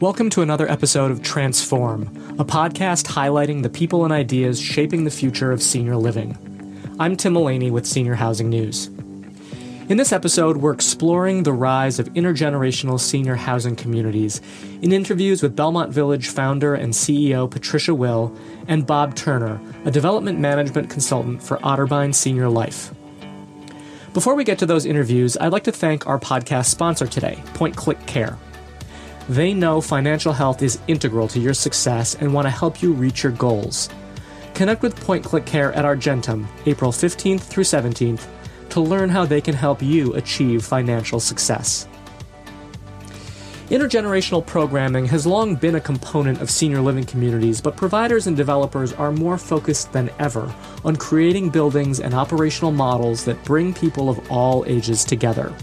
Welcome to another episode of Transform, a podcast highlighting the people and ideas shaping the future of senior living. I'm Tim Mullaney with Senior Housing News. In this episode, we're exploring the rise of intergenerational senior housing communities in interviews with Belmont Village founder and CEO Patricia Will and Bob Turner, a development management consultant for Otterbein Senior Life. Before we get to those interviews, I'd like to thank our podcast sponsor today, PointClickCare. They know financial health is integral to your success and want to help you reach your goals. Connect with PointClickCare at Argentum, April 15th through 17th, to learn how they can help you achieve financial success. Intergenerational programming has long been a component of senior living communities, but providers and developers are more focused than ever on creating buildings and operational models that bring people of all ages together.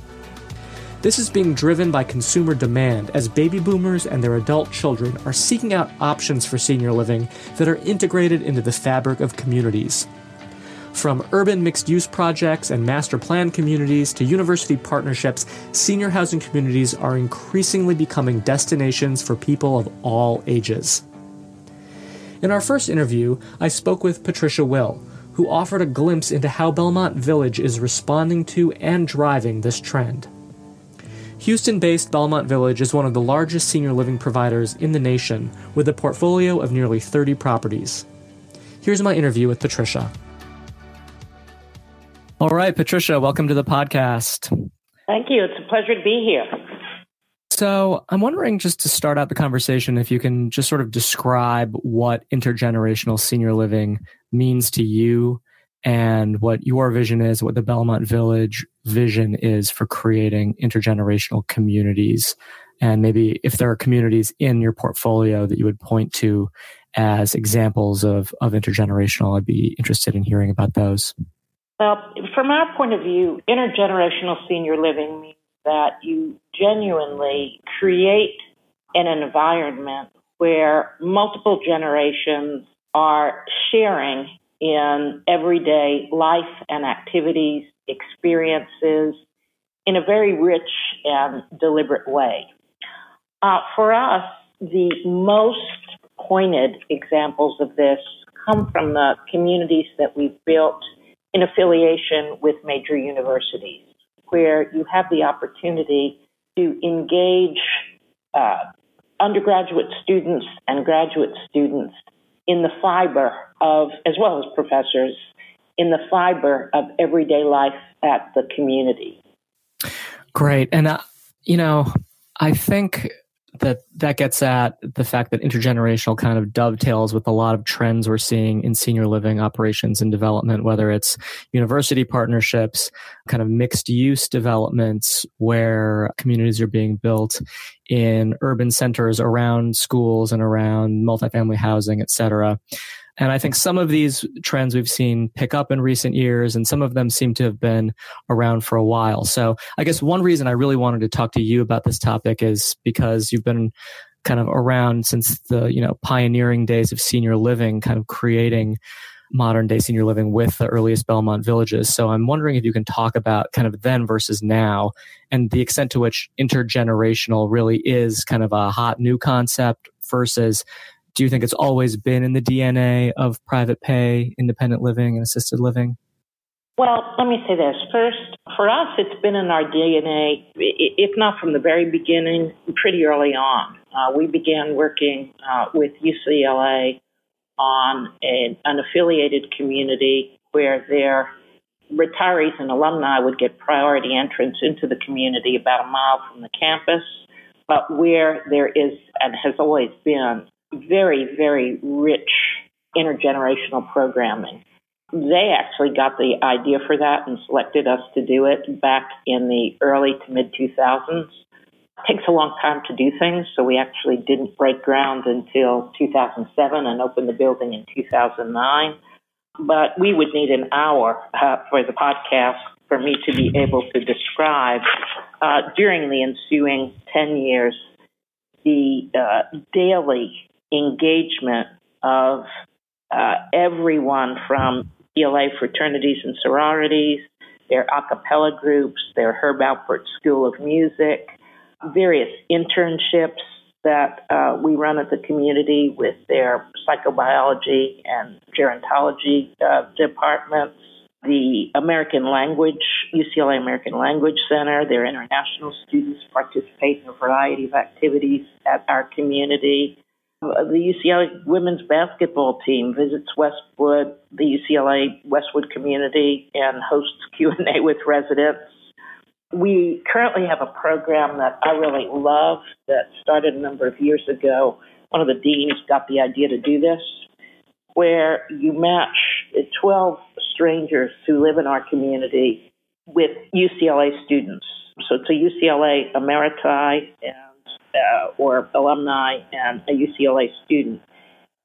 This is being driven by consumer demand as baby boomers and their adult children are seeking out options for senior living that are integrated into the fabric of communities. From urban mixed use projects and master plan communities to university partnerships, senior housing communities are increasingly becoming destinations for people of all ages. In our first interview, I spoke with Patricia Will, who offered a glimpse into how Belmont Village is responding to and driving this trend. Houston based Belmont Village is one of the largest senior living providers in the nation, with a portfolio of nearly 30 properties. Here's my interview with Patricia. All right, Patricia, welcome to the podcast. Thank you. It's a pleasure to be here. So, I'm wondering just to start out the conversation if you can just sort of describe what intergenerational senior living means to you and what your vision is, what the Belmont Village vision is for creating intergenerational communities. And maybe if there are communities in your portfolio that you would point to as examples of, of intergenerational, I'd be interested in hearing about those. Well, from our point of view, intergenerational senior living means that you genuinely create an environment where multiple generations are sharing in everyday life and activities, experiences in a very rich and deliberate way. Uh, for us, the most pointed examples of this come from the communities that we've built in affiliation with major universities, where you have the opportunity to engage uh, undergraduate students and graduate students in the fiber of, as well as professors, in the fiber of everyday life at the community. Great. And, uh, you know, I think that that gets at the fact that intergenerational kind of dovetails with a lot of trends we're seeing in senior living operations and development, whether it's university partnerships, kind of mixed use developments where communities are being built in urban centers around schools and around multifamily housing, et cetera. And I think some of these trends we've seen pick up in recent years, and some of them seem to have been around for a while. So I guess one reason I really wanted to talk to you about this topic is because you've been kind of around since the, you know, pioneering days of senior living, kind of creating modern day senior living with the earliest Belmont villages. So I'm wondering if you can talk about kind of then versus now and the extent to which intergenerational really is kind of a hot new concept versus do you think it's always been in the DNA of private pay, independent living, and assisted living? Well, let me say this. First, for us, it's been in our DNA, if not from the very beginning, pretty early on. Uh, we began working uh, with UCLA on an affiliated community where their retirees and alumni would get priority entrance into the community about a mile from the campus, but where there is and has always been very, very rich intergenerational programming. They actually got the idea for that and selected us to do it back in the early to mid 2000s. It takes a long time to do things, so we actually didn't break ground until 2007 and opened the building in 2009. But we would need an hour uh, for the podcast for me to be able to describe uh, during the ensuing 10 years the uh, daily engagement of uh, everyone from ELA fraternities and sororities, their a cappella groups, their Herb Alpert School of Music, various internships, that uh, we run at the community with their psychobiology and gerontology uh, departments, the American Language, UCLA American Language Center, their international students participate in a variety of activities at our community. The UCLA women's basketball team visits Westwood, the UCLA Westwood community, and hosts Q&A with residents. We currently have a program that I really love that started a number of years ago. One of the deans got the idea to do this, where you match 12 strangers who live in our community with UCLA students. So it's a UCLA emeriti and uh, or alumni and a UCLA student.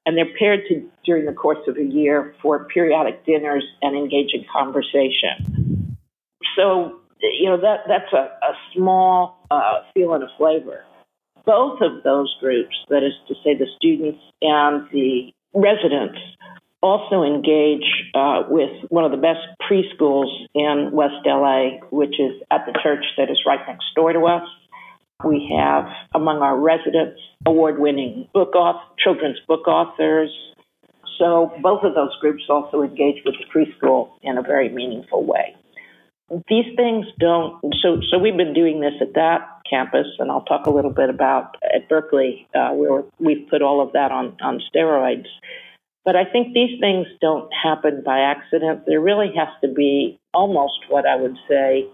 And they're paired to, during the course of a year for periodic dinners and engaging conversation. So you know that that's a, a small uh, feel and a flavor. Both of those groups, that is to say, the students and the residents, also engage uh, with one of the best preschools in West LA, which is at the church that is right next door to us. We have among our residents award-winning book author, children's book authors. So both of those groups also engage with the preschool in a very meaningful way. These things don't so so we've been doing this at that campus and i'll talk a little bit about at berkeley uh, where we've put all of that on on steroids. But i think these things don't happen by accident. There really has to be almost what i would say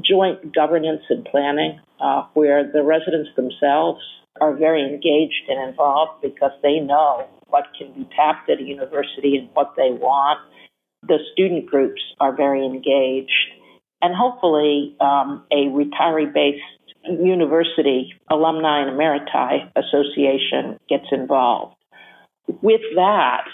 joint governance and planning uh, where the residents themselves are very engaged and involved because they know what can be tapped at a university and what they want the student groups are very engaged, and hopefully um, a retiree based university alumni and emeriti association gets involved. With that,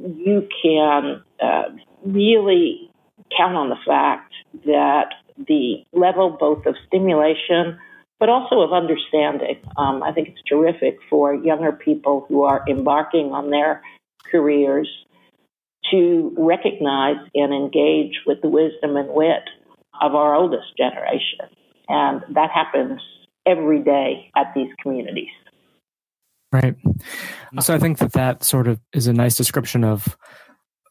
you can uh, really count on the fact that the level both of stimulation but also of understanding. Um, I think it's terrific for younger people who are embarking on their careers to recognize and engage with the wisdom and wit of our oldest generation. And that happens every day at these communities. Right. So I think that that sort of is a nice description of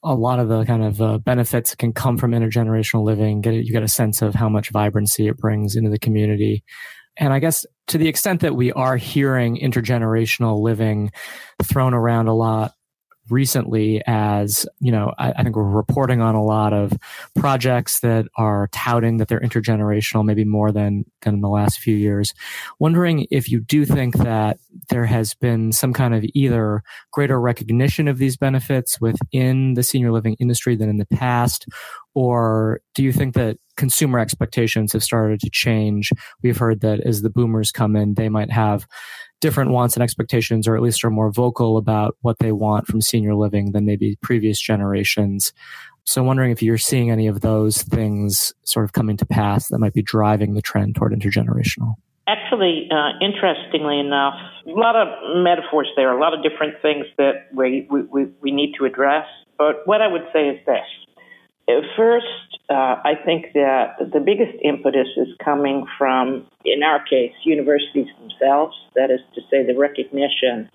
a lot of the kind of uh, benefits can come from intergenerational living. Get you get a sense of how much vibrancy it brings into the community. And I guess to the extent that we are hearing intergenerational living thrown around a lot, recently as, you know, I, I, think we're reporting on a lot of projects that are touting that they're intergenerational, maybe more than, than in the last few years. Wondering if you do think that there has been some kind of either greater recognition of these benefits within the senior living industry than in the past, or do you think that consumer expectations have started to change? We've heard that as the boomers come in, they might have different wants and expectations, or at least are more vocal about what they want from senior living than maybe previous generations. So, I'm wondering if you're seeing any of those things sort of coming to pass that might be driving the trend toward intergenerational. Actually, uh, interestingly enough, a lot of metaphors there, a lot of different things that we, we, we need to address. But what I would say is this First, uh, I think that the biggest impetus is coming from, in our case, universities themselves. That is to say, the recognition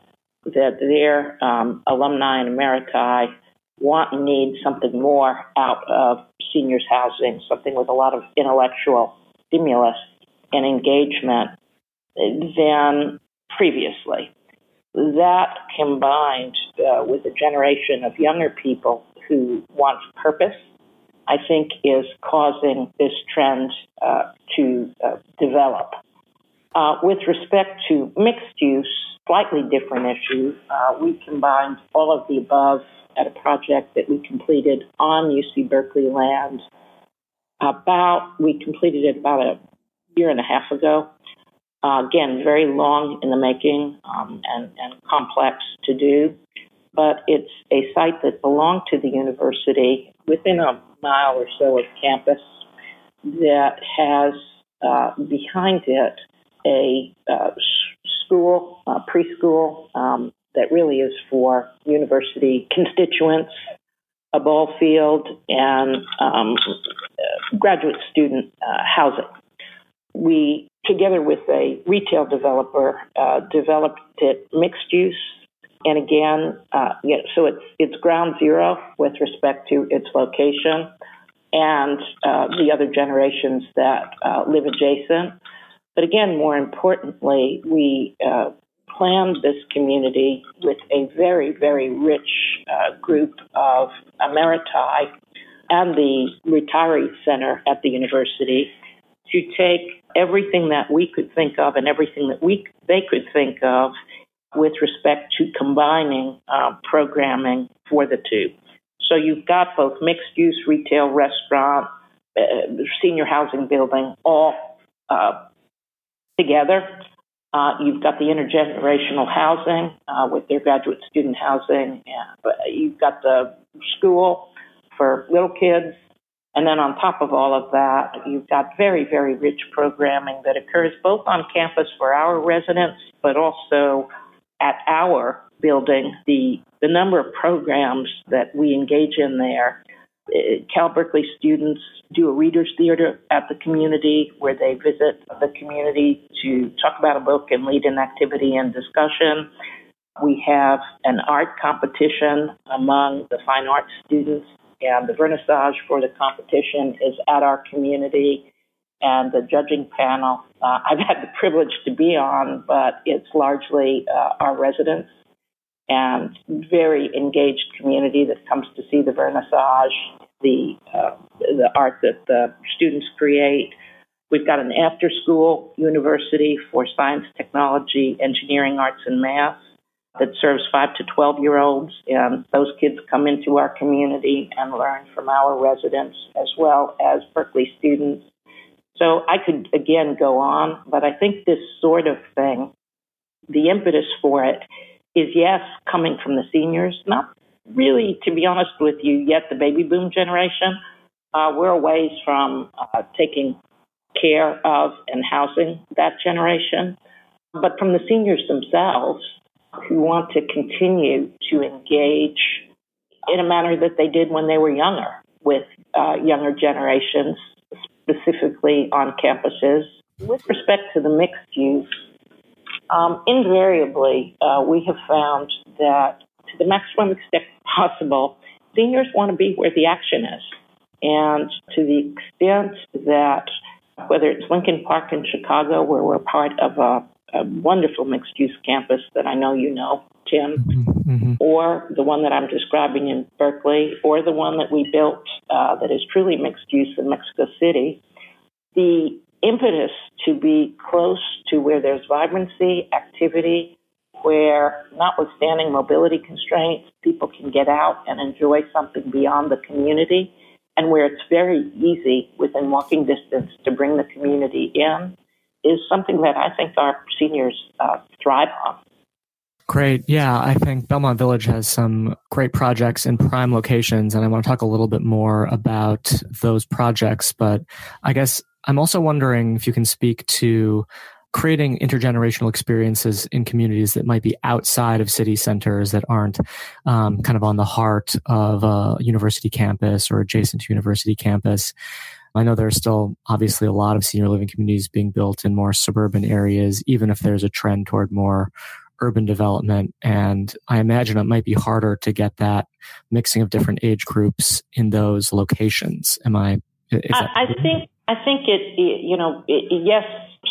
that their um, alumni and emeriti want and need something more out of seniors housing, something with a lot of intellectual stimulus and engagement than previously. That combined uh, with a generation of younger people who want purpose I think is causing this trend uh, to uh, develop. Uh, with respect to mixed use, slightly different issue, uh, we combined all of the above at a project that we completed on UC Berkeley land. About we completed it about a year and a half ago. Uh, again, very long in the making um, and, and complex to do, but it's a site that belonged to the university within a mile or so of campus that has uh, behind it a uh, school, uh, preschool um, that really is for university constituents, a ball field, and um, graduate student uh, housing. We together with a retail developer, uh, developed it mixed use. And again, uh, yeah, so it's it's ground zero with respect to its location and uh, the other generations that uh, live adjacent. But again, more importantly, we uh, planned this community with a very, very rich uh, group of emeriti and the retiree center at the university to take everything that we could think of and everything that we they could think of with respect to combining uh, programming for the two. So you've got both mixed use retail, restaurant, uh, senior housing building, all uh, together. Uh, you've got the intergenerational housing uh, with their graduate student housing. You've got the school for little kids. And then on top of all of that, you've got very, very rich programming that occurs both on campus for our residents, but also at our building. The, the number of programs that we engage in there uh, Cal Berkeley students do a reader's theater at the community where they visit the community to talk about a book and lead an activity and discussion. We have an art competition among the fine arts students, and the vernissage for the competition is at our community. And the judging panel, uh, I've had the privilege to be on, but it's largely uh, our residents and very engaged community that comes to see the vernissage, the uh, the art that the students create. We've got an after school university for science, technology, engineering, arts, and math that serves 5 to 12 year olds. And those kids come into our community and learn from our residents as well as Berkeley students. So I could again go on, but I think this sort of thing, the impetus for it is yes, coming from the seniors, not really, to be honest with you, yet the baby boom generation. Uh, we're a ways from uh, taking care of and housing that generation. But from the seniors themselves who want to continue to engage in a manner that they did when they were younger with uh, younger generations, specifically on campuses. With respect to the mixed use, um, invariably, uh, we have found that to the maximum extent possible, seniors want to be where the action is. And to the extent that whether it's Lincoln Park in Chicago, where we're part of a, a wonderful mixed use campus that I know you know, Tim, mm-hmm. or the one that I'm describing in Berkeley, or the one that we built uh, that is truly mixed use in Mexico City, the impetus to be close to where there's vibrancy, activity, where, notwithstanding mobility constraints, people can get out and enjoy something beyond the community, and where it's very easy within walking distance to bring the community in, is something that I think our seniors uh, thrive on. Great. Yeah, I think Belmont Village has some great projects in prime locations, and I want to talk a little bit more about those projects. But I guess I'm also wondering if you can speak to creating intergenerational experiences in communities that might be outside of city centers that aren't um, kind of on the heart of a university campus or adjacent to university campus. I know there's still obviously a lot of senior living communities being built in more suburban areas, even if there's a trend toward more urban development. And I imagine it might be harder to get that mixing of different age groups in those locations. Am I? I, I think I think it. You know, it, yes,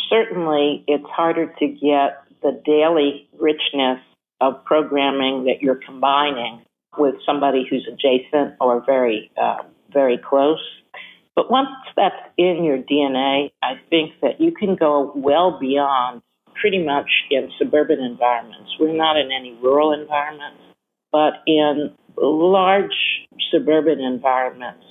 certainly it's harder to get the daily richness of programming that you're combining with somebody who's adjacent or very, uh, very close. But once that's in your DNA, I think that you can go well beyond pretty much in suburban environments. We're not in any rural environments, but in large suburban environments,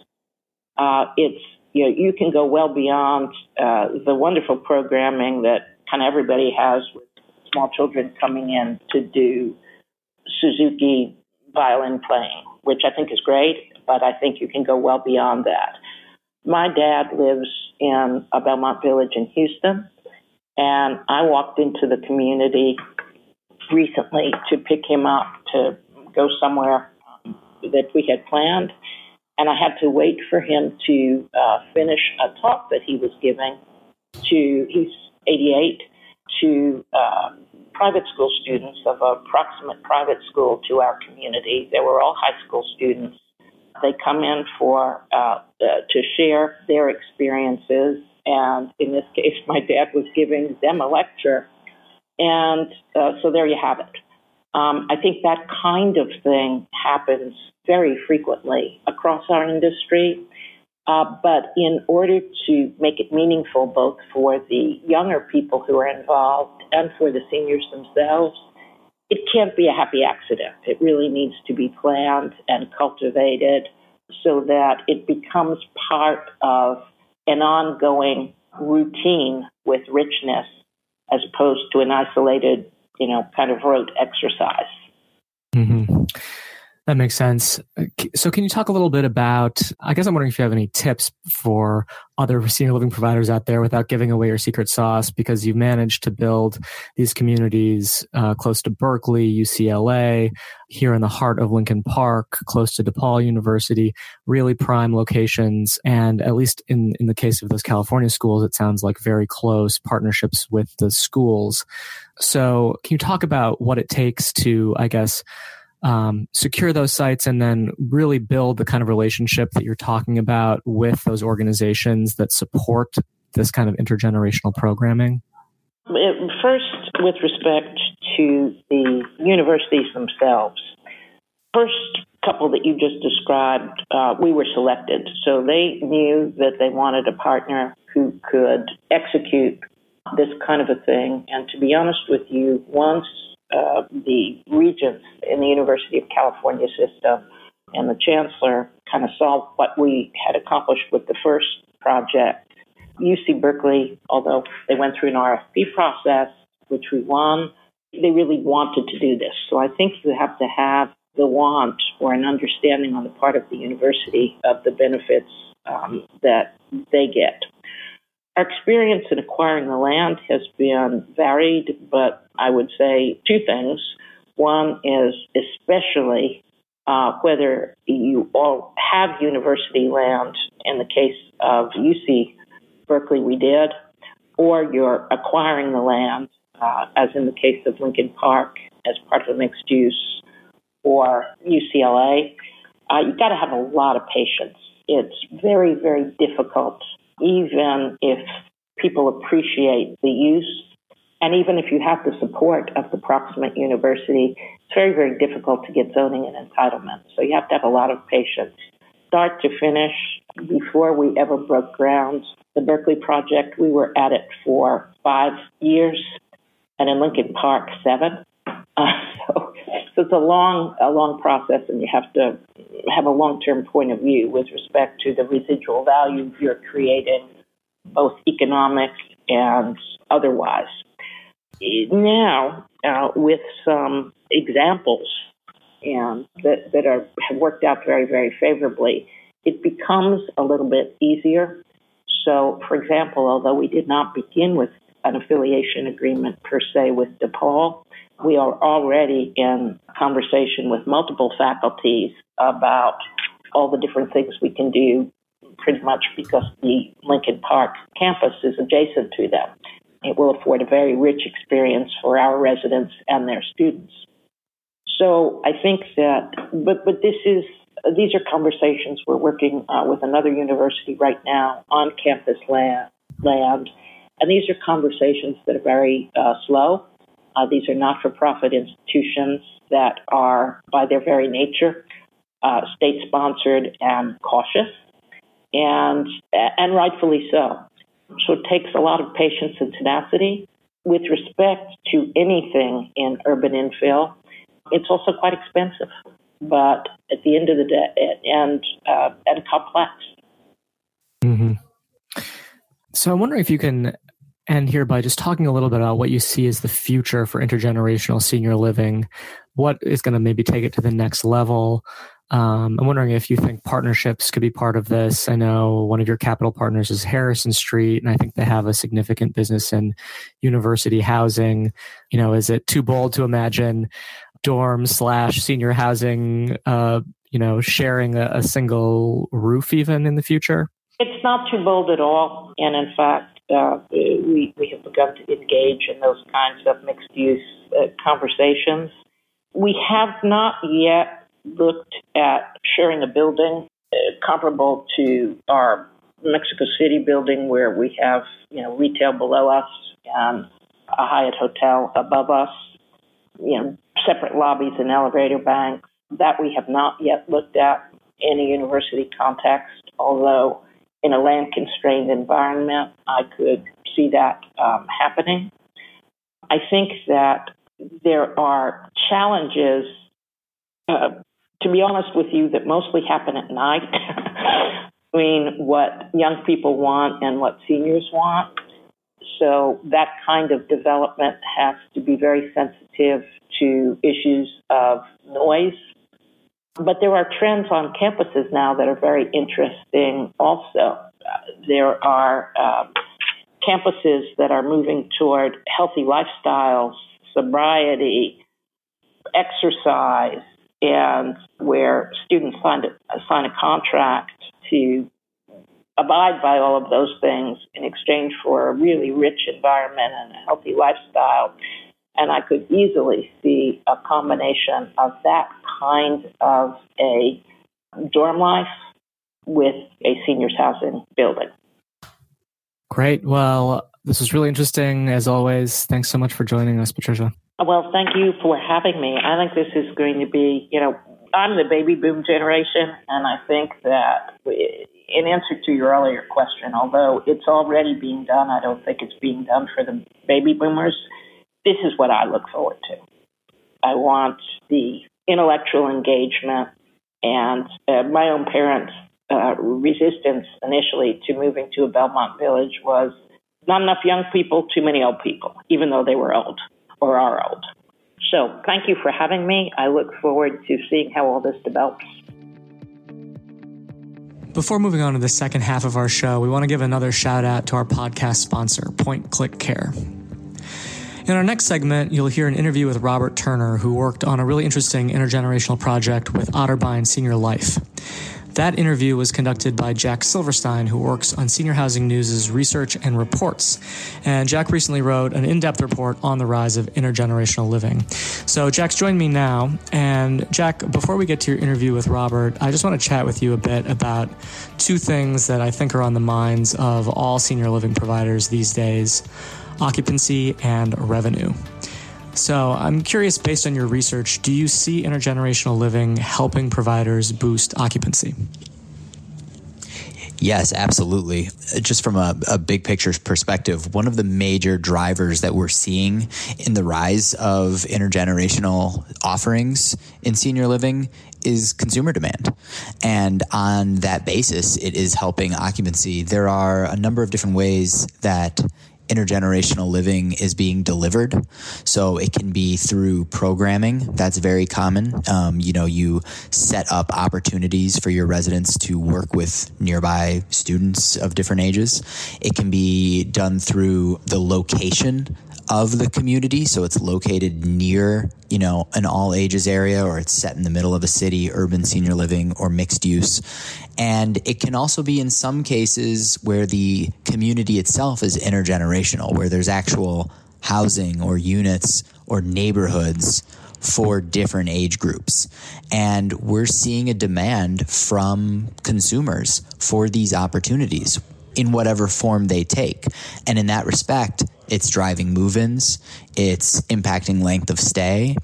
uh, it's you know, you can go well beyond uh, the wonderful programming that kind of everybody has with small children coming in to do Suzuki violin playing, which I think is great, but I think you can go well beyond that. My dad lives in a Belmont Village in Houston, and I walked into the community recently to pick him up to go somewhere that we had planned and I had to wait for him to uh, finish a talk that he was giving. To he's 88 to um, private school students of a proximate private school to our community. They were all high school students. They come in for uh, uh, to share their experiences, and in this case, my dad was giving them a lecture, and uh, so there you have it. Um, I think that kind of thing happens very frequently across our industry. Uh, but in order to make it meaningful both for the younger people who are involved and for the seniors themselves, it can't be a happy accident. It really needs to be planned and cultivated so that it becomes part of an ongoing routine with richness as opposed to an isolated, you know, kind of rote exercise. That makes sense. Uh, so, can you talk a little bit about? I guess I'm wondering if you have any tips for other senior living providers out there without giving away your secret sauce, because you've managed to build these communities uh, close to Berkeley, UCLA, here in the heart of Lincoln Park, close to DePaul University, really prime locations. And at least in, in the case of those California schools, it sounds like very close partnerships with the schools. So, can you talk about what it takes to, I guess, um, secure those sites and then really build the kind of relationship that you're talking about with those organizations that support this kind of intergenerational programming? First, with respect to the universities themselves, first couple that you just described, uh, we were selected. So they knew that they wanted a partner who could execute this kind of a thing. And to be honest with you, once uh, the regents in the University of California system and the chancellor kind of saw what we had accomplished with the first project. UC Berkeley, although they went through an RFP process, which we won, they really wanted to do this. So I think you have to have the want or an understanding on the part of the university of the benefits um, that they get. Our experience in acquiring the land has been varied, but I would say two things. One is especially uh, whether you all have university land, in the case of UC Berkeley, we did, or you're acquiring the land, uh, as in the case of Lincoln Park, as part of a mixed use, or UCLA. Uh, you've got to have a lot of patience. It's very, very difficult even if people appreciate the use and even if you have the support of the proximate university, it's very, very difficult to get zoning and entitlement. So you have to have a lot of patience. Start to finish, before we ever broke ground, the Berkeley project, we were at it for five years, and in Lincoln Park, seven. Uh, so, so it's a long, a long process, and you have to have a long-term point of view with respect to the residual value you're creating, both economic and otherwise. Now, uh, with some examples and that, that are, have worked out very, very favorably, it becomes a little bit easier. So, for example, although we did not begin with an affiliation agreement per se with DePaul, we are already in conversation with multiple faculties about all the different things we can do pretty much because the Lincoln Park campus is adjacent to them. It will afford a very rich experience for our residents and their students. So I think that, but but this is these are conversations we're working uh, with another university right now on campus land, land, and these are conversations that are very uh, slow. Uh, these are not-for-profit institutions that are, by their very nature, uh, state-sponsored and cautious, and and rightfully so. So it takes a lot of patience and tenacity. With respect to anything in urban infill, it's also quite expensive, but at the end of the day, and uh, and complex. Mm-hmm. So I'm wondering if you can end here by just talking a little bit about what you see as the future for intergenerational senior living. What is going to maybe take it to the next level? Um, I'm wondering if you think partnerships could be part of this. I know one of your capital partners is Harrison Street, and I think they have a significant business in university housing. You know, is it too bold to imagine dorm slash senior housing, uh, you know, sharing a, a single roof even in the future? It's not too bold at all. And in fact, uh, we, we have begun to engage in those kinds of mixed use uh, conversations. We have not yet looked at sharing a building uh, comparable to our Mexico City building where we have, you know, retail below us and a Hyatt hotel above us, you know, separate lobbies and elevator banks. That we have not yet looked at in a university context, although in a land constrained environment, I could see that um, happening. I think that there are challenges, uh, to be honest with you, that mostly happen at night between what young people want and what seniors want. So that kind of development has to be very sensitive to issues of noise. But there are trends on campuses now that are very interesting also. There are uh, campuses that are moving toward healthy lifestyles, sobriety, exercise, and where students a, sign a contract to abide by all of those things in exchange for a really rich environment and a healthy lifestyle. And I could easily see a combination of that kind of a dorm life with a seniors housing building. Great. Well, this was really interesting as always. Thanks so much for joining us, Patricia. Well, thank you for having me. I think this is going to be, you know, I'm the baby boom generation, and I think that in answer to your earlier question, although it's already being done, I don't think it's being done for the baby boomers. This is what I look forward to. I want the intellectual engagement and uh, my own parents' uh, resistance initially to moving to a Belmont village was not enough young people, too many old people, even though they were old or are old. So thank you for having me. I look forward to seeing how all this develops. Before moving on to the second half of our show, we want to give another shout out to our podcast sponsor, PointClickCare. In our next segment, you'll hear an interview with Robert Turner, who worked on a really interesting intergenerational project with Otterbein Senior Life. That interview was conducted by Jack Silverstein, who works on Senior Housing News' research and reports. And Jack recently wrote an in depth report on the rise of intergenerational living. So, Jack's joined me now. And, Jack, before we get to your interview with Robert, I just want to chat with you a bit about two things that I think are on the minds of all senior living providers these days occupancy and revenue. So I'm curious, based on your research, do you see intergenerational living helping providers boost occupancy? Yes, absolutely. Just from a, a, big picture perspective, one of the major drivers that we're seeing in the rise of intergenerational offerings in senior living is consumer demand. And on that basis, it is helping occupancy. There are a number of different ways that intergenerational living is being delivered. So it can be through programming. That's very common. Um, you know, you set up opportunities for your residents to work with nearby students of different ages. It can be done through the location of the community. So it's located near, you know, an all ages area or it's set in the middle of a city, urban senior living or mixed use. And it can also be in some cases where the community itself is intergenerational, where there's actual housing or units or neighborhoods for different age groups. And we're seeing a demand from consumers for these opportunities in whatever form they take. And in that respect, it's driving move ins, it's impacting length of stay,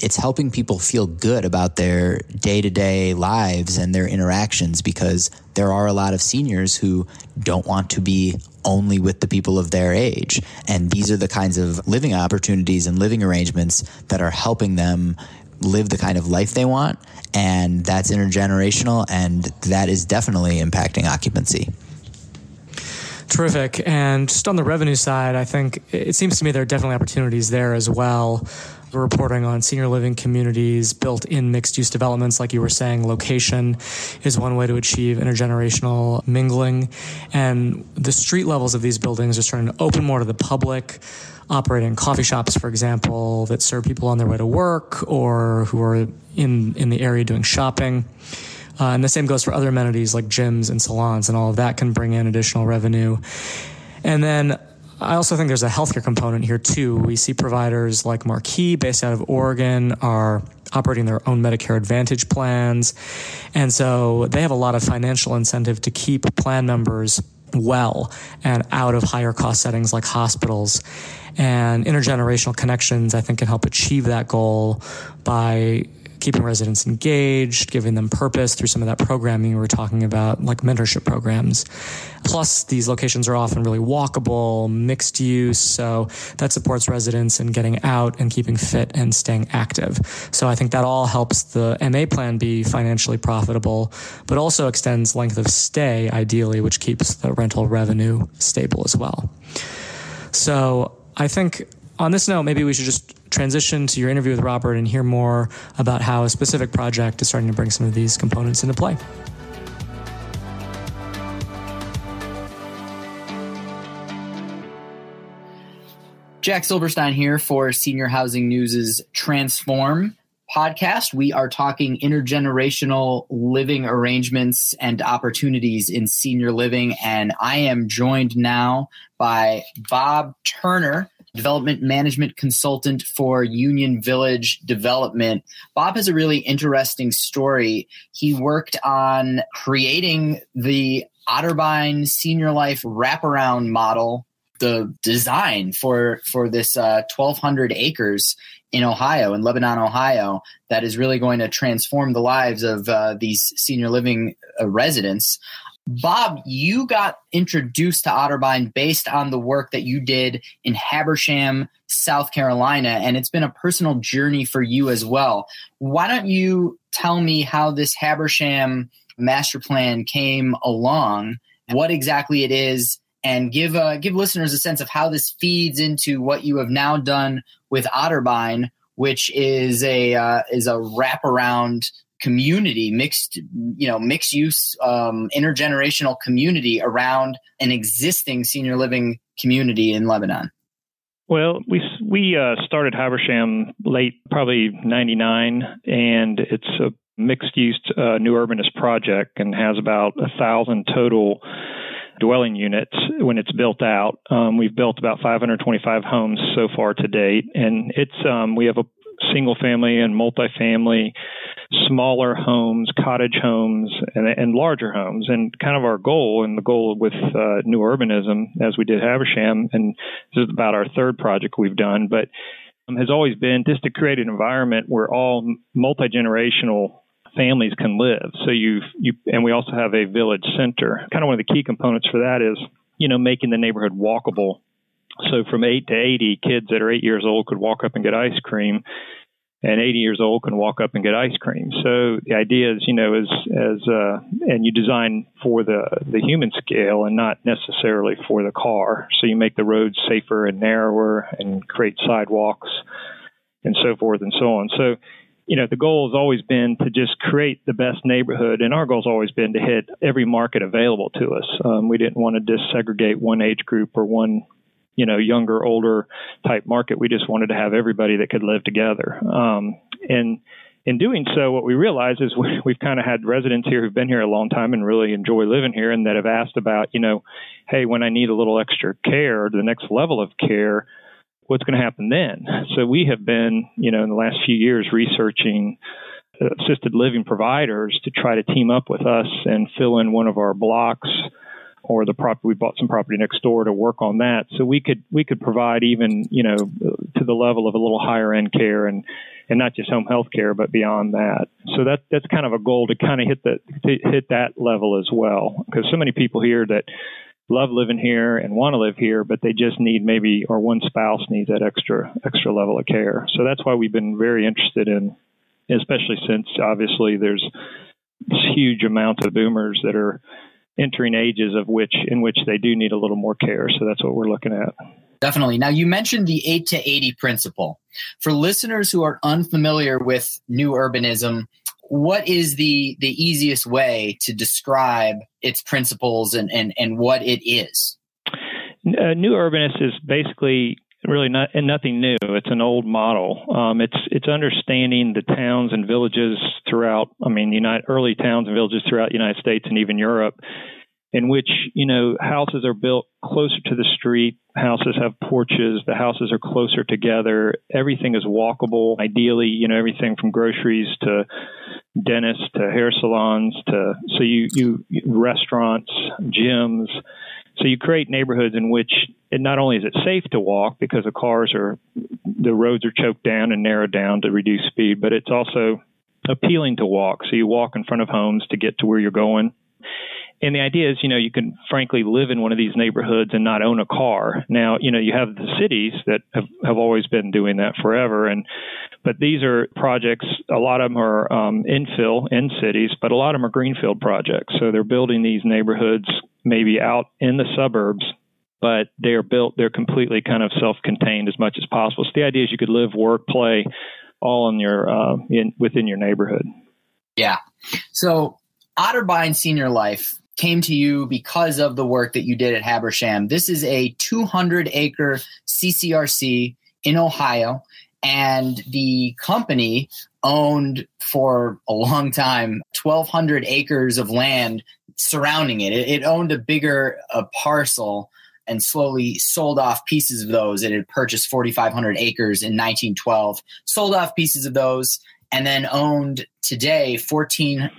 it's helping people feel good about their day to day lives and their interactions because there are a lot of seniors who don't want to be only with the people of their age. And these are the kinds of living opportunities and living arrangements that are helping them live the kind of life they want. And that's intergenerational, and that is definitely impacting occupancy. Terrific. And just on the revenue side, I think it seems to me there are definitely opportunities there as well. We're reporting on senior living communities built in mixed use developments. Like you were saying, location is one way to achieve intergenerational mingling. And the street levels of these buildings are starting to open more to the public operating coffee shops, for example, that serve people on their way to work or who are in, in the area doing shopping. Uh, and the same goes for other amenities like gyms and salons, and all of that can bring in additional revenue. And then I also think there's a healthcare component here too. We see providers like Marquis, based out of Oregon, are operating their own Medicare Advantage plans. And so they have a lot of financial incentive to keep plan members well and out of higher cost settings like hospitals. And intergenerational connections, I think, can help achieve that goal by keeping residents engaged, giving them purpose through some of that programming we were talking about, like mentorship programs. Plus, these locations are often really walkable, mixed use, so that supports residents in getting out and keeping fit and staying active. So I think that all helps the MA plan be financially profitable, but also extends length of stay, ideally, which keeps the rental revenue stable as well. So I think on this note, maybe we should just transition to your interview with Robert and hear more about how a specific project is starting to bring some of these components into play. Jack Silverstein here for Senior Housing News's Transform podcast. We are talking intergenerational living arrangements and opportunities in senior living. And I am joined now by Bob Turner development management consultant for Union Village Development. Bob has a really interesting story. He worked on creating the Otterbein Senior Life wraparound model, the design for for this uh, 1,200 acres in Ohio, in Lebanon, Ohio, that is really going to transform the lives of uh, these senior living uh, residents. Bob, you got introduced to Otterbein based on the work that you did in Habersham, South Carolina, and it's been a personal journey for you as well. Why don't you tell me how this Habersham master plan came along, what exactly it is, and give uh, give listeners a sense of how this feeds into what you have now done with Otterbein, which is a uh, is a wraparound community, mixed, you know, mixed use, um, intergenerational community around an existing senior living community in Lebanon? Well, we we uh, started Habersham late, probably '99, and it's a mixed use uh, new urbanist project and has about a thousand total dwelling units when it's built out. Um, we've built about 525 homes so far to date, and it's um, we have a single family and multifamily smaller homes, cottage homes, and, and, larger homes. And kind of our goal, and the goal with uh, New Urbanism, as we did Habersham, and this is about our third project we've done, but um, has always been just to create an environment where all multi generational families can live. So you you and we also have a village center. Kind of one of the key components for that is you know making the neighborhood walkable. So from eight to eighty, kids that are eight years old could walk up and get ice cream and 80 years old can walk up and get ice cream. So the idea is, you know, as as uh, and you design for the the human scale and not necessarily for the car. So you make the roads safer and narrower and create sidewalks and so forth and so on. So you know, the goal has always been to just create the best neighborhood, and our goal has always been to hit every market available to us. Um, we didn't want to disaggregate one age group or one you know younger older type market. We just wanted to have everybody that could live together. Um, and in doing so what we realize is we, we've kind of had residents here who've been here a long time and really enjoy living here and that have asked about you know hey when i need a little extra care the next level of care what's going to happen then? So we have been you know in the last few years researching assisted living providers to try to team up with us and fill in one of our blocks or the property we bought some property next door to work on that. So we could we could provide even you know to the level of a little higher end care and and not just home health care but beyond that. So that that's kind of a goal to kind of hit that hit that level as well. Because so many people here that love living here and want to live here but they just need maybe or one spouse needs that extra extra level of care. So that's why we've been very interested in especially since obviously there's huge amounts of boomers that are entering ages of which in which they do need a little more care. So that's what we're looking at. Definitely. Now you mentioned the 8 to 80 principle. For listeners who are unfamiliar with new urbanism, what is the the easiest way to describe its principles and and, and what it is? Uh, new urbanist is basically really not and nothing new. It's an old model. Um, it's it's understanding the towns and villages throughout. I mean, United early towns and villages throughout the United States and even Europe, in which you know houses are built closer to the street houses have porches the houses are closer together everything is walkable. Ideally you know everything from groceries to dentists to hair salons to so you you restaurants gyms. So you create neighborhoods in which it not only is it safe to walk because the cars are the roads are choked down and narrowed down to reduce speed but it's also appealing to walk. So you walk in front of homes to get to where you're going and the idea is, you know, you can frankly live in one of these neighborhoods and not own a car. Now, you know, you have the cities that have, have always been doing that forever. And, but these are projects, a lot of them are um, infill in cities, but a lot of them are greenfield projects. So they're building these neighborhoods maybe out in the suburbs but they are built they're completely kind of self-contained as much as possible so the idea is you could live work play all in your uh, in, within your neighborhood yeah so otterbein senior life came to you because of the work that you did at Habersham. This is a 200 acre CCRC in Ohio, and the company owned for a long time 1,200 acres of land surrounding it. It, owned a bigger a parcel and slowly sold off pieces of those. It had purchased 4,500 acres in 1912, sold off pieces of those, and then owned today 14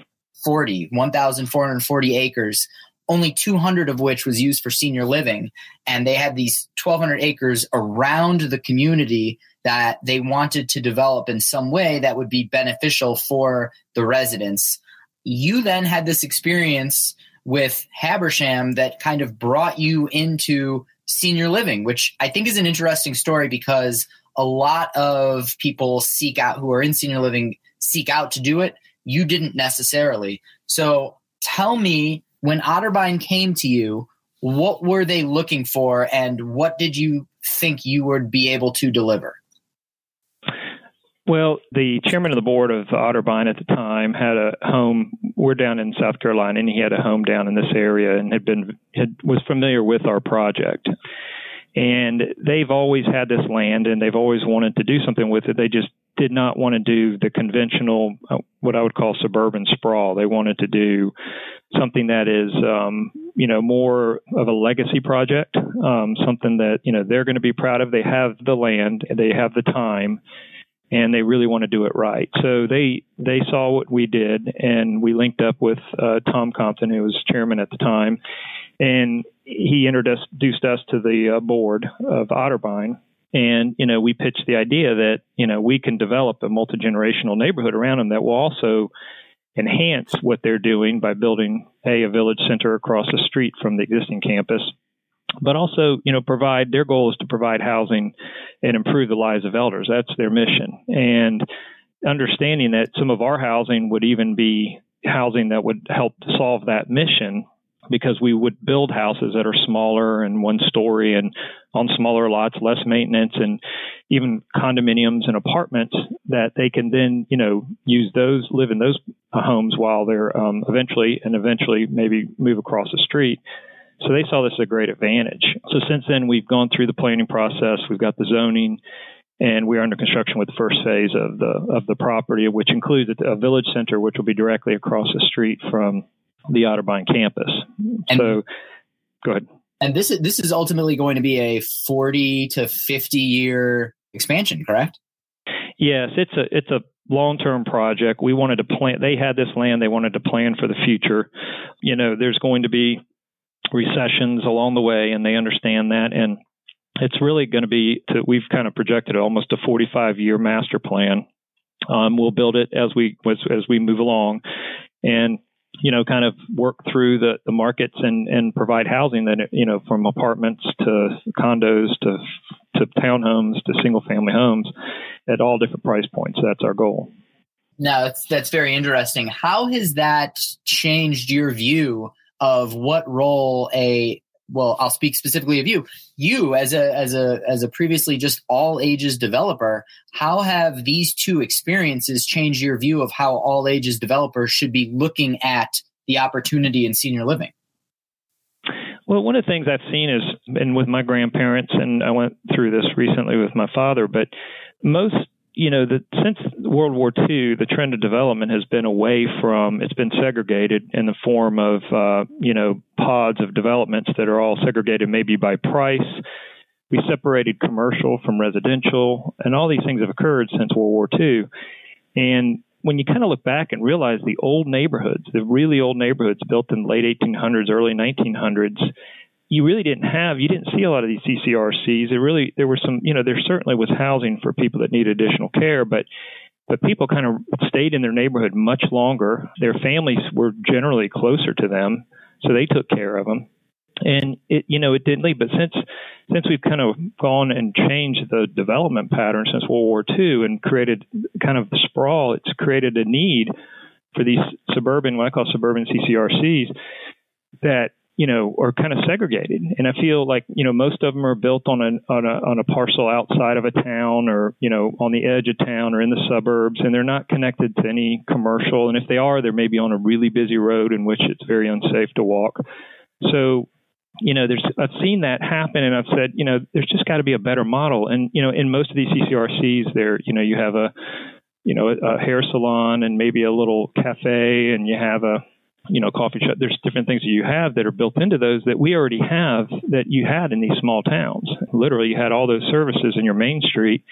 40, 1,440 acres, only 200 of which was used for senior living. And they had these 1,200 acres around the community that they wanted to develop in some way that would be beneficial for the residents. You then had this experience with Habersham that kind of brought you into senior living, which I think is an interesting story because a lot of people seek out who are in senior living seek out to do it you didn't necessarily. So tell me when Otterbein came to you, what were they looking for and what did you think you would be able to deliver? Well, the chairman of the board of Otterbein at the time had a home. We're down in South Carolina, and he had a home down in this area, and had been had, was familiar with our project. And they've always had this land, and they've always wanted to do something with it. They just did not want to do the conventional, uh, what I would call suburban sprawl. They wanted to do something that is, um, you know, more of a legacy project, um, something that you know they're going to be proud of. They have the land, they have the time, and they really want to do it right. So they they saw what we did, and we linked up with uh, Tom Compton, who was chairman at the time, and he introduced us to the uh, board of Otterbein and, you know, we pitched the idea that, you know, we can develop a multi generational neighborhood around them that will also enhance what they're doing by building a, a village center across the street from the existing campus, but also, you know, provide their goal is to provide housing and improve the lives of elders. That's their mission. And understanding that some of our housing would even be housing that would help solve that mission because we would build houses that are smaller and one story and on smaller lots, less maintenance, and even condominiums and apartments that they can then, you know, use those, live in those homes while they're um, eventually and eventually maybe move across the street. So they saw this as a great advantage. So since then, we've gone through the planning process. We've got the zoning, and we are under construction with the first phase of the of the property, which includes a village center, which will be directly across the street from the Otterbein campus. And, so, go ahead. And this is this is ultimately going to be a forty to fifty year expansion, correct? Yes, it's a it's a long term project. We wanted to plan. They had this land. They wanted to plan for the future. You know, there's going to be recessions along the way, and they understand that. And it's really going to be. To, we've kind of projected almost a 45 year master plan. Um, we'll build it as we as, as we move along, and you know, kind of work through the, the markets and, and provide housing that, you know, from apartments to condos to, to townhomes to single family homes at all different price points. That's our goal. Now, that's, that's very interesting. How has that changed your view of what role a well, I'll speak specifically of you. You as a as a as a previously just all ages developer, how have these two experiences changed your view of how all ages developers should be looking at the opportunity in senior living? Well, one of the things I've seen is, and with my grandparents, and I went through this recently with my father, but most you know, that since World War II, the trend of development has been away from it's been segregated in the form of uh, you know pods of developments that are all segregated maybe by price. We separated commercial from residential, and all these things have occurred since World War II. And when you kind of look back and realize the old neighborhoods, the really old neighborhoods built in the late 1800s, early 1900s, you really didn't have you didn't see a lot of these CCRCs. There really there were some you know there certainly was housing for people that needed additional care, but but people kind of stayed in their neighborhood much longer. Their families were generally closer to them, so they took care of them. And it you know it didn't leave, but since since we've kind of gone and changed the development pattern since World War II and created kind of the sprawl, it's created a need for these suburban, what I call suburban CCRCs, that you know, are kind of segregated. And I feel like, you know, most of them are built on a, on a, on a parcel outside of a town or, you know, on the edge of town or in the suburbs, and they're not connected to any commercial. And if they are, they're maybe on a really busy road in which it's very unsafe to walk. So, you know, there's I've seen that happen, and I've said, you know, there's just got to be a better model. And you know, in most of these CCRCs, there, you know, you have a, you know, a, a hair salon and maybe a little cafe, and you have a you know, coffee shop. There's different things that you have that are built into those that we already have that you had in these small towns. Literally, you had all those services in your main street.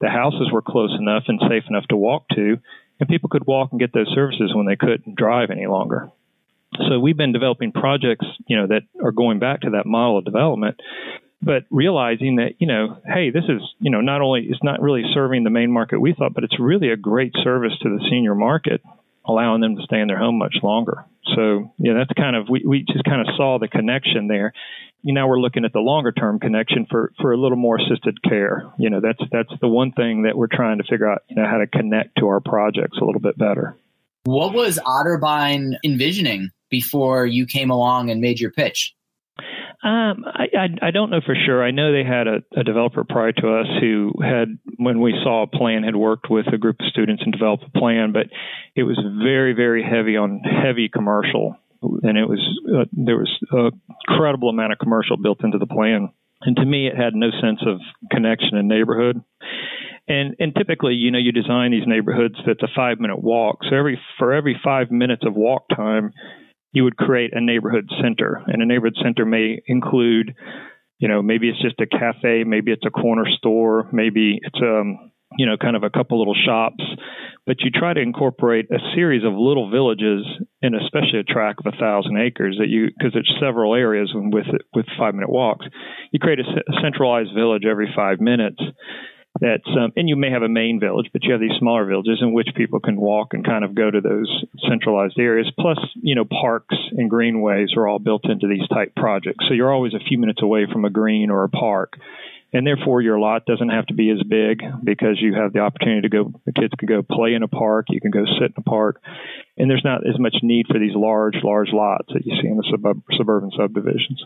The houses were close enough and safe enough to walk to, and people could walk and get those services when they couldn't drive any longer. So we've been developing projects, you know, that are going back to that model of development, but realizing that, you know, hey, this is, you know, not only it's not really serving the main market we thought, but it's really a great service to the senior market allowing them to stay in their home much longer. So, yeah, that's kind of, we, we just kind of saw the connection there. You know, we're looking at the longer term connection for, for a little more assisted care. You know, that's, that's the one thing that we're trying to figure out, you know, how to connect to our projects a little bit better. What was Otterbein envisioning before you came along and made your pitch? Um, I, I, I don't know for sure. I know they had a, a developer prior to us who had, when we saw a plan, had worked with a group of students and developed a plan, but it was very, very heavy on heavy commercial, and it was uh, there was a credible amount of commercial built into the plan. And to me, it had no sense of connection and neighborhood. And and typically, you know, you design these neighborhoods that's a five minute walk. So every for every five minutes of walk time, you would create a neighborhood center. And a neighborhood center may include, you know, maybe it's just a cafe, maybe it's a corner store, maybe it's um, you know, kind of a couple little shops, but you try to incorporate a series of little villages in especially a tract of a thousand acres that you because it's several areas with with five minute walks. You create a centralized village every five minutes that's um, and you may have a main village, but you have these smaller villages in which people can walk and kind of go to those centralized areas. Plus, you know, parks and greenways are all built into these type projects, so you're always a few minutes away from a green or a park. And therefore, your lot doesn't have to be as big because you have the opportunity to go. The kids can go play in a park. You can go sit in a park, and there's not as much need for these large, large lots that you see in the sub- suburban subdivisions.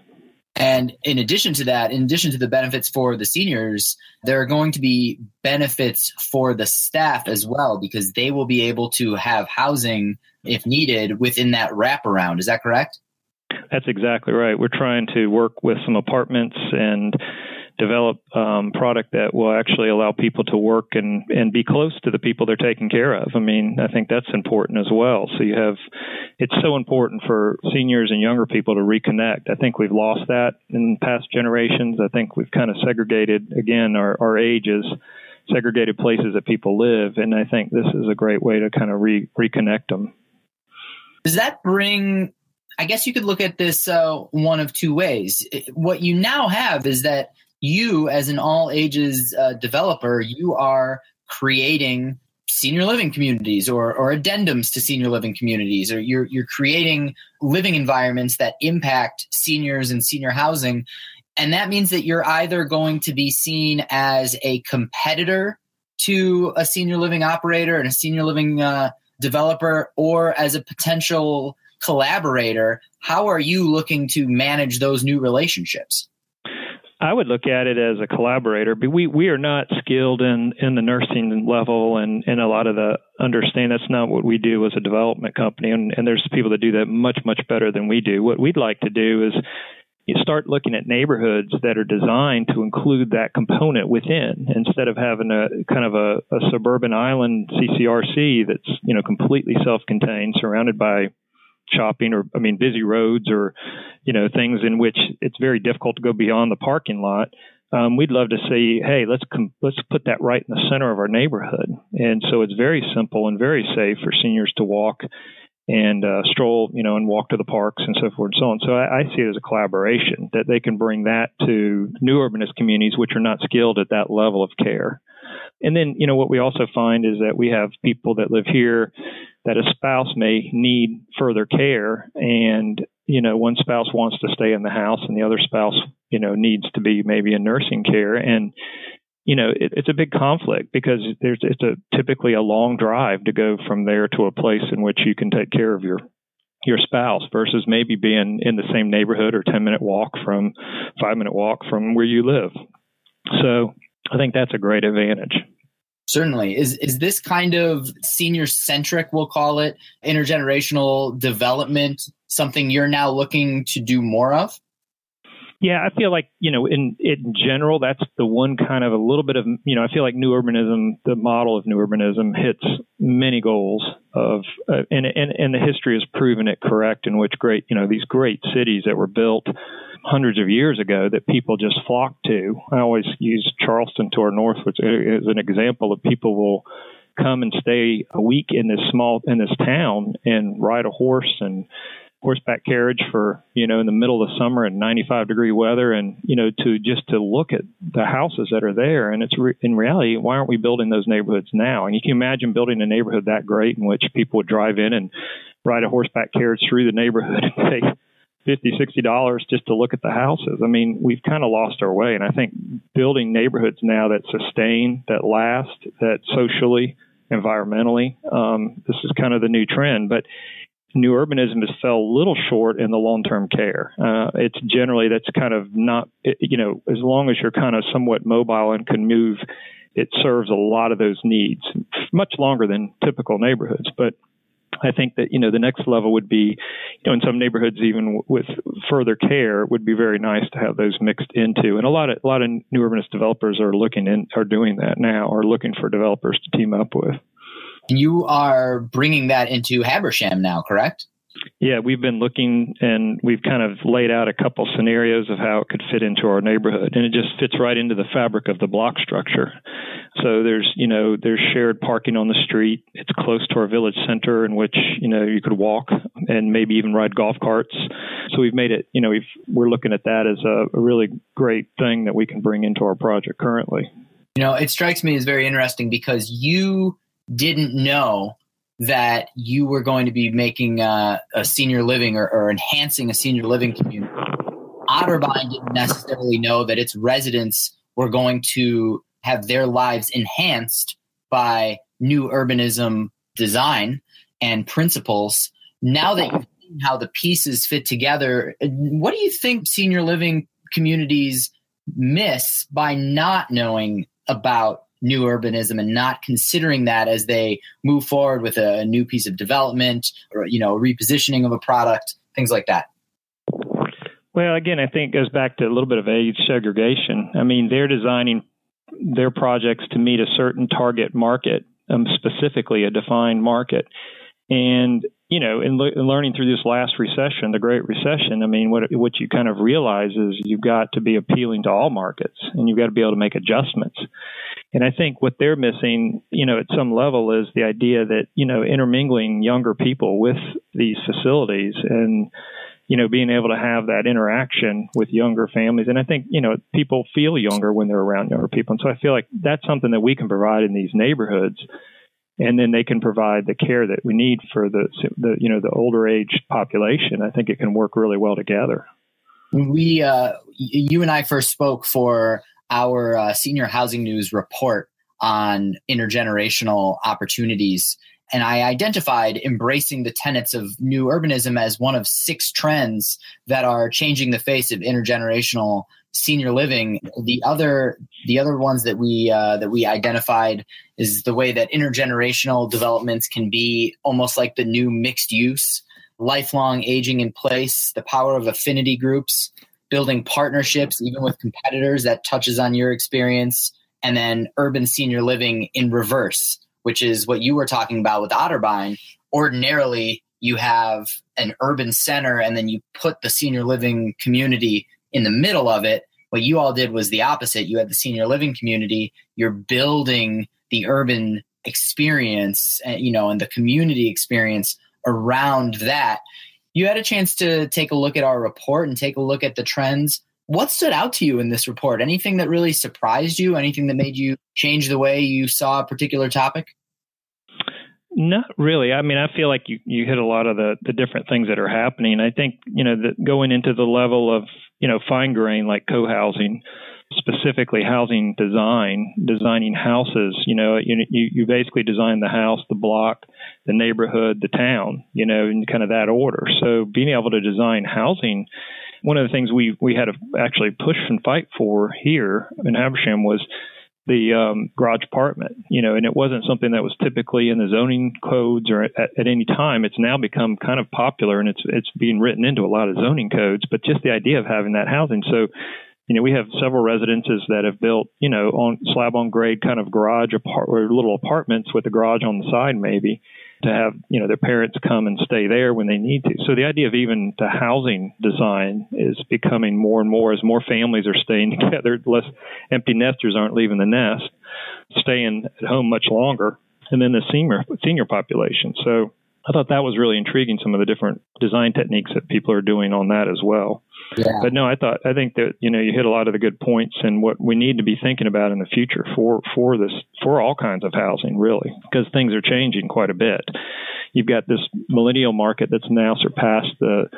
And in addition to that, in addition to the benefits for the seniors, there are going to be benefits for the staff as well because they will be able to have housing if needed within that wraparound. Is that correct? That's exactly right. We're trying to work with some apartments and develop um, product that will actually allow people to work and and be close to the people they're taking care of. I mean, I think that's important as well. So you have, it's so important for seniors and younger people to reconnect. I think we've lost that in past generations. I think we've kind of segregated again our, our ages segregated places that people live. And I think this is a great way to kind of re- reconnect them. Does that bring, I guess you could look at this uh, one of two ways. What you now have is that you as an all ages uh, developer you are creating senior living communities or, or addendums to senior living communities or you're, you're creating living environments that impact seniors and senior housing. And that means that you're either going to be seen as a competitor to a senior living operator and a senior living uh, developer or as a potential collaborator. How are you looking to manage those new relationships I would look at it as a collaborator, but we, we are not skilled in, in the nursing level and, and a lot of the understand that's not what we do as a development company. And, and there's people that do that much, much better than we do. What we'd like to do is you start looking at neighborhoods that are designed to include that component within instead of having a kind of a, a suburban island CCRC that's you know completely self-contained, surrounded by shopping or I mean busy roads or you know things in which it's very difficult to go beyond the parking lot. Um, we'd love to see, hey, let's com- let's put that right in the center of our neighborhood, and so it's very simple and very safe for seniors to walk and uh, stroll, you know, and walk to the parks and so forth and so on. So I, I see it as a collaboration that they can bring that to new urbanist communities which are not skilled at that level of care. And then, you know, what we also find is that we have people that live here that a spouse may need further care and, you know, one spouse wants to stay in the house and the other spouse, you know, needs to be maybe in nursing care. And you know, it, it's a big conflict because there's it's a typically a long drive to go from there to a place in which you can take care of your your spouse versus maybe being in the same neighborhood or 10 minute walk from 5 minute walk from where you live. So, I think that's a great advantage. Certainly. Is is this kind of senior centric, we'll call it, intergenerational development something you're now looking to do more of? Yeah, I feel like you know, in in general, that's the one kind of a little bit of you know, I feel like new urbanism, the model of new urbanism, hits many goals of, uh, and and and the history has proven it correct. In which great, you know, these great cities that were built hundreds of years ago that people just flocked to. I always use Charleston to our north, which is an example of people will come and stay a week in this small in this town and ride a horse and horseback carriage for you know in the middle of the summer and 95 degree weather and you know to just to look at the houses that are there and it's re- in reality why aren't we building those neighborhoods now and you can imagine building a neighborhood that great in which people would drive in and ride a horseback carriage through the neighborhood and pay 50 60 dollars just to look at the houses i mean we've kind of lost our way and i think building neighborhoods now that sustain that last that socially environmentally um, this is kind of the new trend but new urbanism has fell a little short in the long-term care. Uh, it's generally that's kind of not, you know, as long as you're kind of somewhat mobile and can move, it serves a lot of those needs much longer than typical neighborhoods. But I think that you know the next level would be, you know, in some neighborhoods even with further care it would be very nice to have those mixed into. And a lot of a lot of new urbanist developers are looking in are doing that now, are looking for developers to team up with. You are bringing that into Habersham now, correct? Yeah, we've been looking and we've kind of laid out a couple scenarios of how it could fit into our neighborhood, and it just fits right into the fabric of the block structure. So there's, you know, there's shared parking on the street. It's close to our village center, in which you know you could walk and maybe even ride golf carts. So we've made it, you know, we've we're looking at that as a, a really great thing that we can bring into our project currently. You know, it strikes me as very interesting because you didn't know that you were going to be making a, a senior living or, or, enhancing a senior living community. Otterbein didn't necessarily know that its residents were going to have their lives enhanced by new urbanism design and principles. Now that you've seen how the pieces fit together, what do you think senior living communities miss by not knowing about new urbanism and not considering that as they move forward with a new piece of development or you know repositioning of a product things like that. Well again i think it goes back to a little bit of age segregation. I mean they're designing their projects to meet a certain target market um, specifically a defined market. And you know, in, le- in, learning through this last recession, the Great Recession, I mean, what what you kind of realize is you've got to be appealing to all markets, and you've got to be able to make adjustments. And I think what they're missing, you know, at some level, is the idea that you know intermingling younger people with these facilities and you know being able to have that interaction with younger families. And I think you know people feel younger when they're around younger people, and so I feel like that's something that we can provide in these neighborhoods and then they can provide the care that we need for the, the you know the older age population. I think it can work really well together. We, uh, you and I first spoke for our uh, senior housing news report on intergenerational opportunities. And I identified embracing the tenets of new urbanism as one of six trends that are changing the face of intergenerational senior living. The other the other ones that we uh, that we identified is the way that intergenerational developments can be almost like the new mixed use, lifelong aging in place, the power of affinity groups, building partnerships, even with competitors, that touches on your experience. And then urban senior living in reverse, which is what you were talking about with Otterbein. Ordinarily, you have an urban center and then you put the senior living community in the middle of it. What you all did was the opposite. You had the senior living community, you're building the urban experience, eh, you know, and the community experience around that. You had a chance to take a look at our report and take a look at the trends. What stood out to you in this report? Anything that really surprised you? Anything that made you change the way you saw a particular topic? Not really. I mean, I feel like you, you hit a lot of the, the different things that are happening. I think, you know, that going into the level of, you know, fine grain like co housing, specifically housing design, designing houses, you know, you, you basically design the house, the block, the neighborhood, the town, you know, in kind of that order. So being able to design housing, one of the things we, we had to actually push and fight for here in Habersham was the um, garage apartment, you know, and it wasn't something that was typically in the zoning codes or at, at, any time. It's now become kind of popular and it's it's being written into a lot of zoning codes. But just the idea of having that housing, so you know, we have several residences that have built, you know, on slab on grade kind of garage apart or little apartments with a garage on the side, maybe to have you know their parents come and stay there when they need to. So the idea of even the housing design is becoming more and more as more families are staying together, less empty nesters aren't leaving the nest, staying at home much longer, and then the senior senior population. So I thought that was really intriguing. Some of the different design techniques that people are doing on that as well. Yeah. But no, I thought I think that you know you hit a lot of the good points and what we need to be thinking about in the future for for this for all kinds of housing really because things are changing quite a bit. You've got this millennial market that's now surpassed the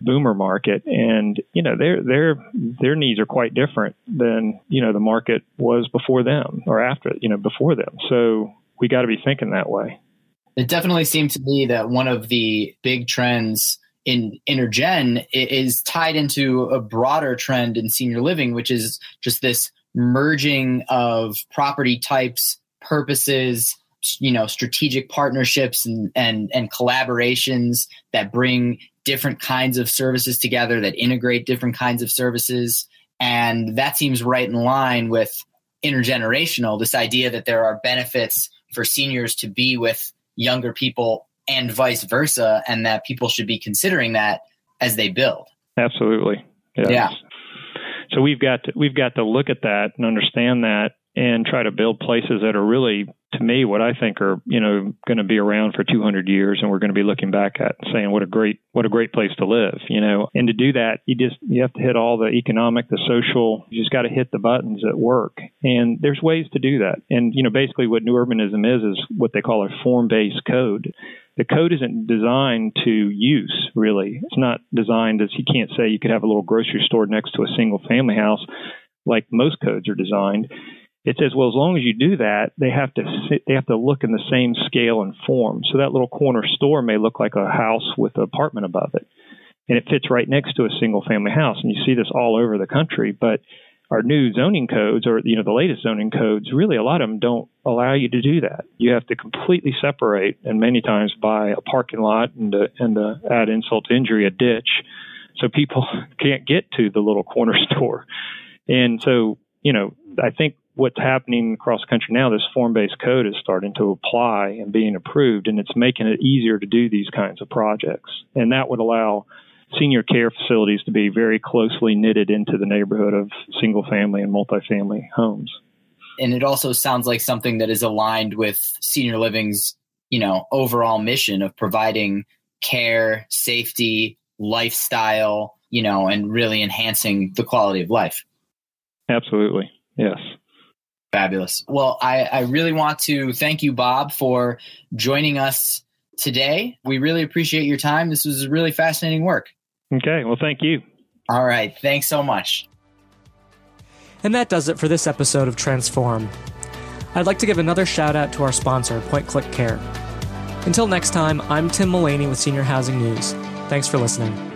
boomer market, and you know their their their needs are quite different than you know the market was before them or after you know before them. So we got to be thinking that way. It definitely seemed to me that one of the big trends in intergen is tied into a broader trend in senior living, which is just this merging of property types, purposes, you know, strategic partnerships and, and, and collaborations that bring different kinds of services together, that integrate different kinds of services. And that seems right in line with intergenerational, this idea that there are benefits for seniors to be with younger people and vice versa, and that people should be considering that as they build. Absolutely. Yes. Yeah. So we've got to, we've got to look at that and understand that and try to build places that are really to me what I think are you know going to be around for 200 years and we're going to be looking back at and saying what a great what a great place to live you know and to do that you just you have to hit all the economic the social you just got to hit the buttons at work and there's ways to do that and you know basically what new urbanism is is what they call a form based code the code isn't designed to use really it's not designed as you can't say you could have a little grocery store next to a single family house like most codes are designed it says, well, as long as you do that, they have to sit, they have to look in the same scale and form. So that little corner store may look like a house with an apartment above it, and it fits right next to a single family house. And you see this all over the country. But our new zoning codes, or you know the latest zoning codes, really a lot of them don't allow you to do that. You have to completely separate, and many times buy a parking lot and to, and to add insult to injury, a ditch, so people can't get to the little corner store. And so you know, I think what's happening across the country now, this form based code is starting to apply and being approved, and it's making it easier to do these kinds of projects. And that would allow senior care facilities to be very closely knitted into the neighborhood of single family and multifamily homes. And it also sounds like something that is aligned with senior living's, you know, overall mission of providing care, safety, lifestyle, you know, and really enhancing the quality of life. Absolutely. Yes. Fabulous. Well, I, I really want to thank you, Bob, for joining us today. We really appreciate your time. This was really fascinating work. Okay. Well, thank you. All right. Thanks so much. And that does it for this episode of Transform. I'd like to give another shout out to our sponsor, PointClickCare. Until next time, I'm Tim Mullaney with Senior Housing News. Thanks for listening.